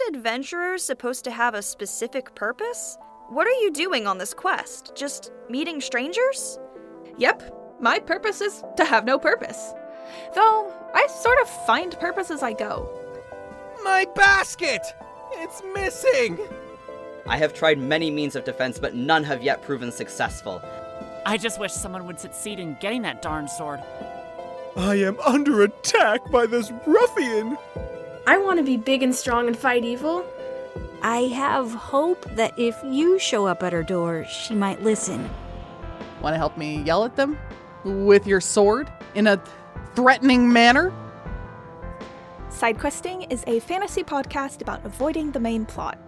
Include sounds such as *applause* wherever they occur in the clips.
Aren't adventurers supposed to have a specific purpose? What are you doing on this quest? Just meeting strangers? Yep, my purpose is to have no purpose. Though, I sort of find purpose as I go. My basket! It's missing! I have tried many means of defense, but none have yet proven successful. I just wish someone would succeed in getting that darn sword. I am under attack by this ruffian! I want to be big and strong and fight evil. I have hope that if you show up at her door, she might listen. Want to help me yell at them? With your sword? In a threatening manner? Sidequesting is a fantasy podcast about avoiding the main plot.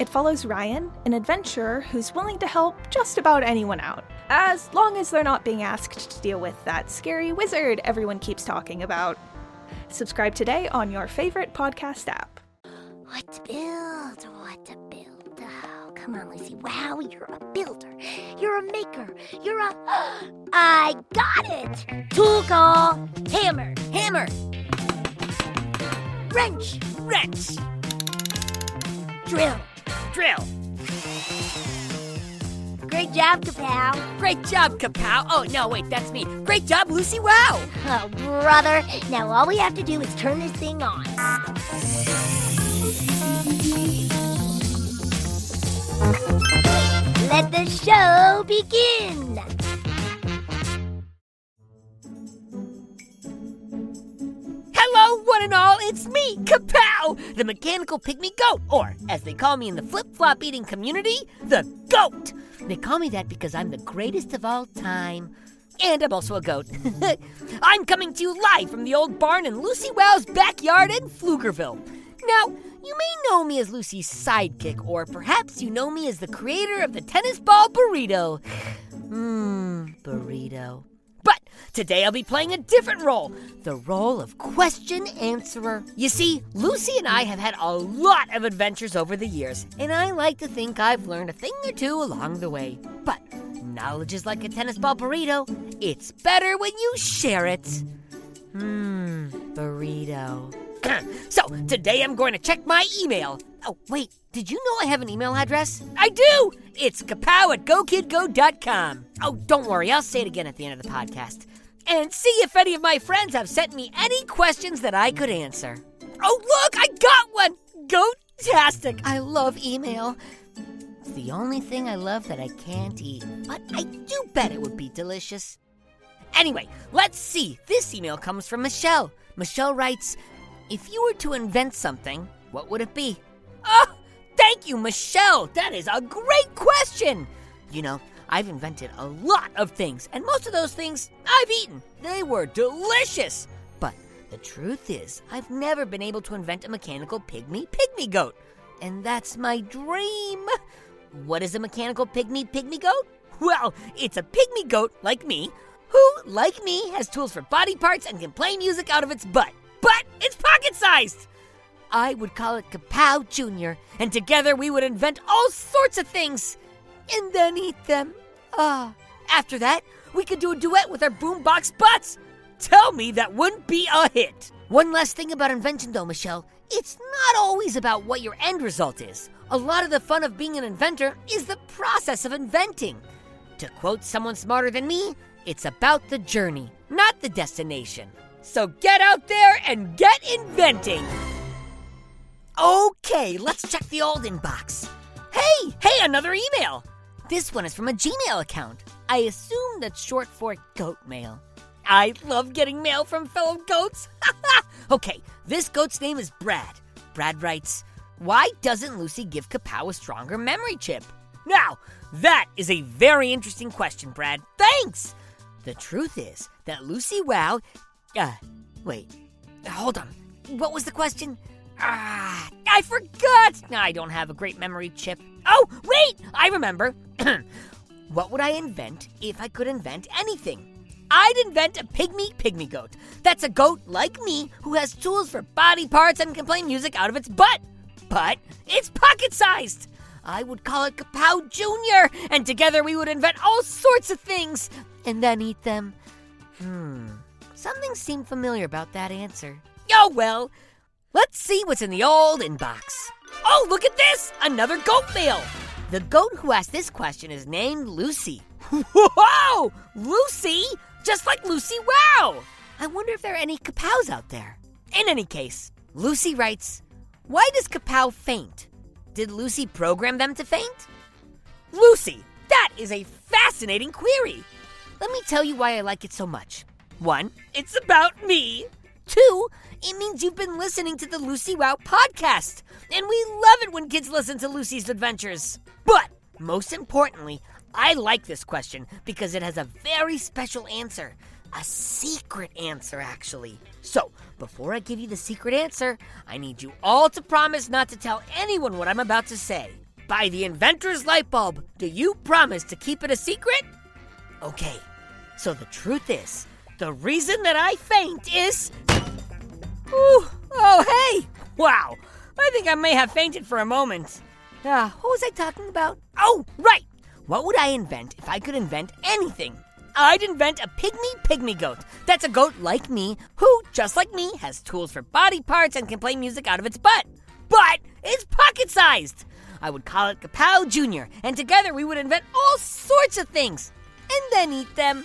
It follows Ryan, an adventurer who's willing to help just about anyone out, as long as they're not being asked to deal with that scary wizard everyone keeps talking about. Subscribe today on your favorite podcast app. What to build? What to build? Oh, come on, Lucy. Wow, you're a builder. You're a maker. You're a. *gasps* I got it! Tool call. Hammer. Hammer. Wrench. Wrench. Drill. Drill. Great job, Kapow. Great job, Kapow. Oh, no, wait, that's me. Great job, Lucy. Wow. Oh, brother. Now all we have to do is turn this thing on. Let the show begin. Hello, one and all. It's me, Kapow, the mechanical pygmy goat, or as they call me in the flip flop eating community, the goat. They call me that because I'm the greatest of all time. And I'm also a goat. *laughs* I'm coming to you live from the old barn in Lucy Wow's backyard in Pflugerville. Now, you may know me as Lucy's sidekick, or perhaps you know me as the creator of the tennis ball burrito. Mmm, burrito. Today I'll be playing a different role the role of question answerer. You see, Lucy and I have had a lot of adventures over the years, and I like to think I've learned a thing or two along the way. But knowledge is like a tennis ball burrito, it's better when you share it. Mmm, burrito. *clears throat* so, today I'm going to check my email. Oh, wait, did you know I have an email address? I do! It's kapow at gokidgo.com. Oh, don't worry, I'll say it again at the end of the podcast. And see if any of my friends have sent me any questions that I could answer. Oh, look, I got one! Goat-tastic! I love email. It's the only thing I love that I can't eat, but I do bet it would be delicious. Anyway, let's see. This email comes from Michelle. Michelle writes, if you were to invent something, what would it be? Oh, thank you, Michelle. That is a great question. You know, I've invented a lot of things, and most of those things I've eaten. They were delicious. But the truth is, I've never been able to invent a mechanical pygmy pygmy goat. And that's my dream. What is a mechanical pygmy pygmy goat? Well, it's a pygmy goat like me, who, like me, has tools for body parts and can play music out of its butt but it's pocket sized. I would call it Kapow Jr., and together we would invent all sorts of things and then eat them. Ah, after that, we could do a duet with our boombox butts. Tell me that wouldn't be a hit. One last thing about invention, though, Michelle. It's not always about what your end result is. A lot of the fun of being an inventor is the process of inventing. To quote someone smarter than me, it's about the journey, not the destination. So get out there and get inventing. Okay, let's check the old inbox. Hey, hey, another email. This one is from a Gmail account. I assume that's short for goat mail. I love getting mail from fellow goats. *laughs* okay, this goat's name is Brad. Brad writes, Why doesn't Lucy give Kapow a stronger memory chip? Now, that is a very interesting question, Brad. Thanks! The truth is that Lucy Wow uh, wait. Hold on. What was the question? Ah, I forgot! I don't have a great memory chip. Oh, wait! I remember. *clears throat* what would I invent if I could invent anything? I'd invent a pygmy pygmy goat. That's a goat like me who has tools for body parts and can play music out of its butt. But it's pocket sized. I would call it Kapow Jr., and together we would invent all sorts of things and then eat them. Hmm, something seemed familiar about that answer. Oh well, let's see what's in the old inbox. Oh, look at this! Another goat mail! The goat who asked this question is named Lucy. *laughs* Whoa! Lucy? Just like Lucy Wow! I wonder if there are any kapows out there. In any case, Lucy writes, Why does kapow faint? Did Lucy program them to faint? Lucy, that is a fascinating query. Let me tell you why I like it so much. One, it's about me. Two, it means you've been listening to the Lucy Wow podcast, and we love it when kids listen to Lucy's adventures. But most importantly, I like this question because it has a very special answer. A secret answer, actually. So, before I give you the secret answer, I need you all to promise not to tell anyone what I'm about to say. By the inventor's light bulb, do you promise to keep it a secret? Okay, so the truth is, the reason that I faint is. Ooh, oh, hey! Wow, I think I may have fainted for a moment. Uh, what was I talking about? Oh, right! What would I invent if I could invent anything? I'd invent a pygmy pygmy goat. That's a goat like me, who, just like me, has tools for body parts and can play music out of its butt. But it's pocket sized. I would call it Kapow Jr., and together we would invent all sorts of things and then eat them.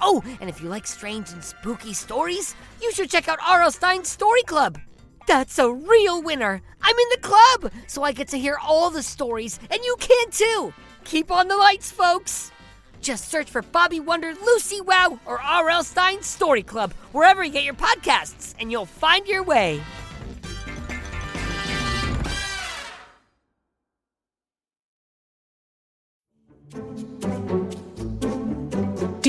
Oh, and if you like strange and spooky stories, you should check out R.L. Stine's Story Club. That's a real winner. I'm in the club, so I get to hear all the stories, and you can too. Keep on the lights, folks. Just search for Bobby Wonder, Lucy Wow, or R.L. Stine's Story Club wherever you get your podcasts, and you'll find your way.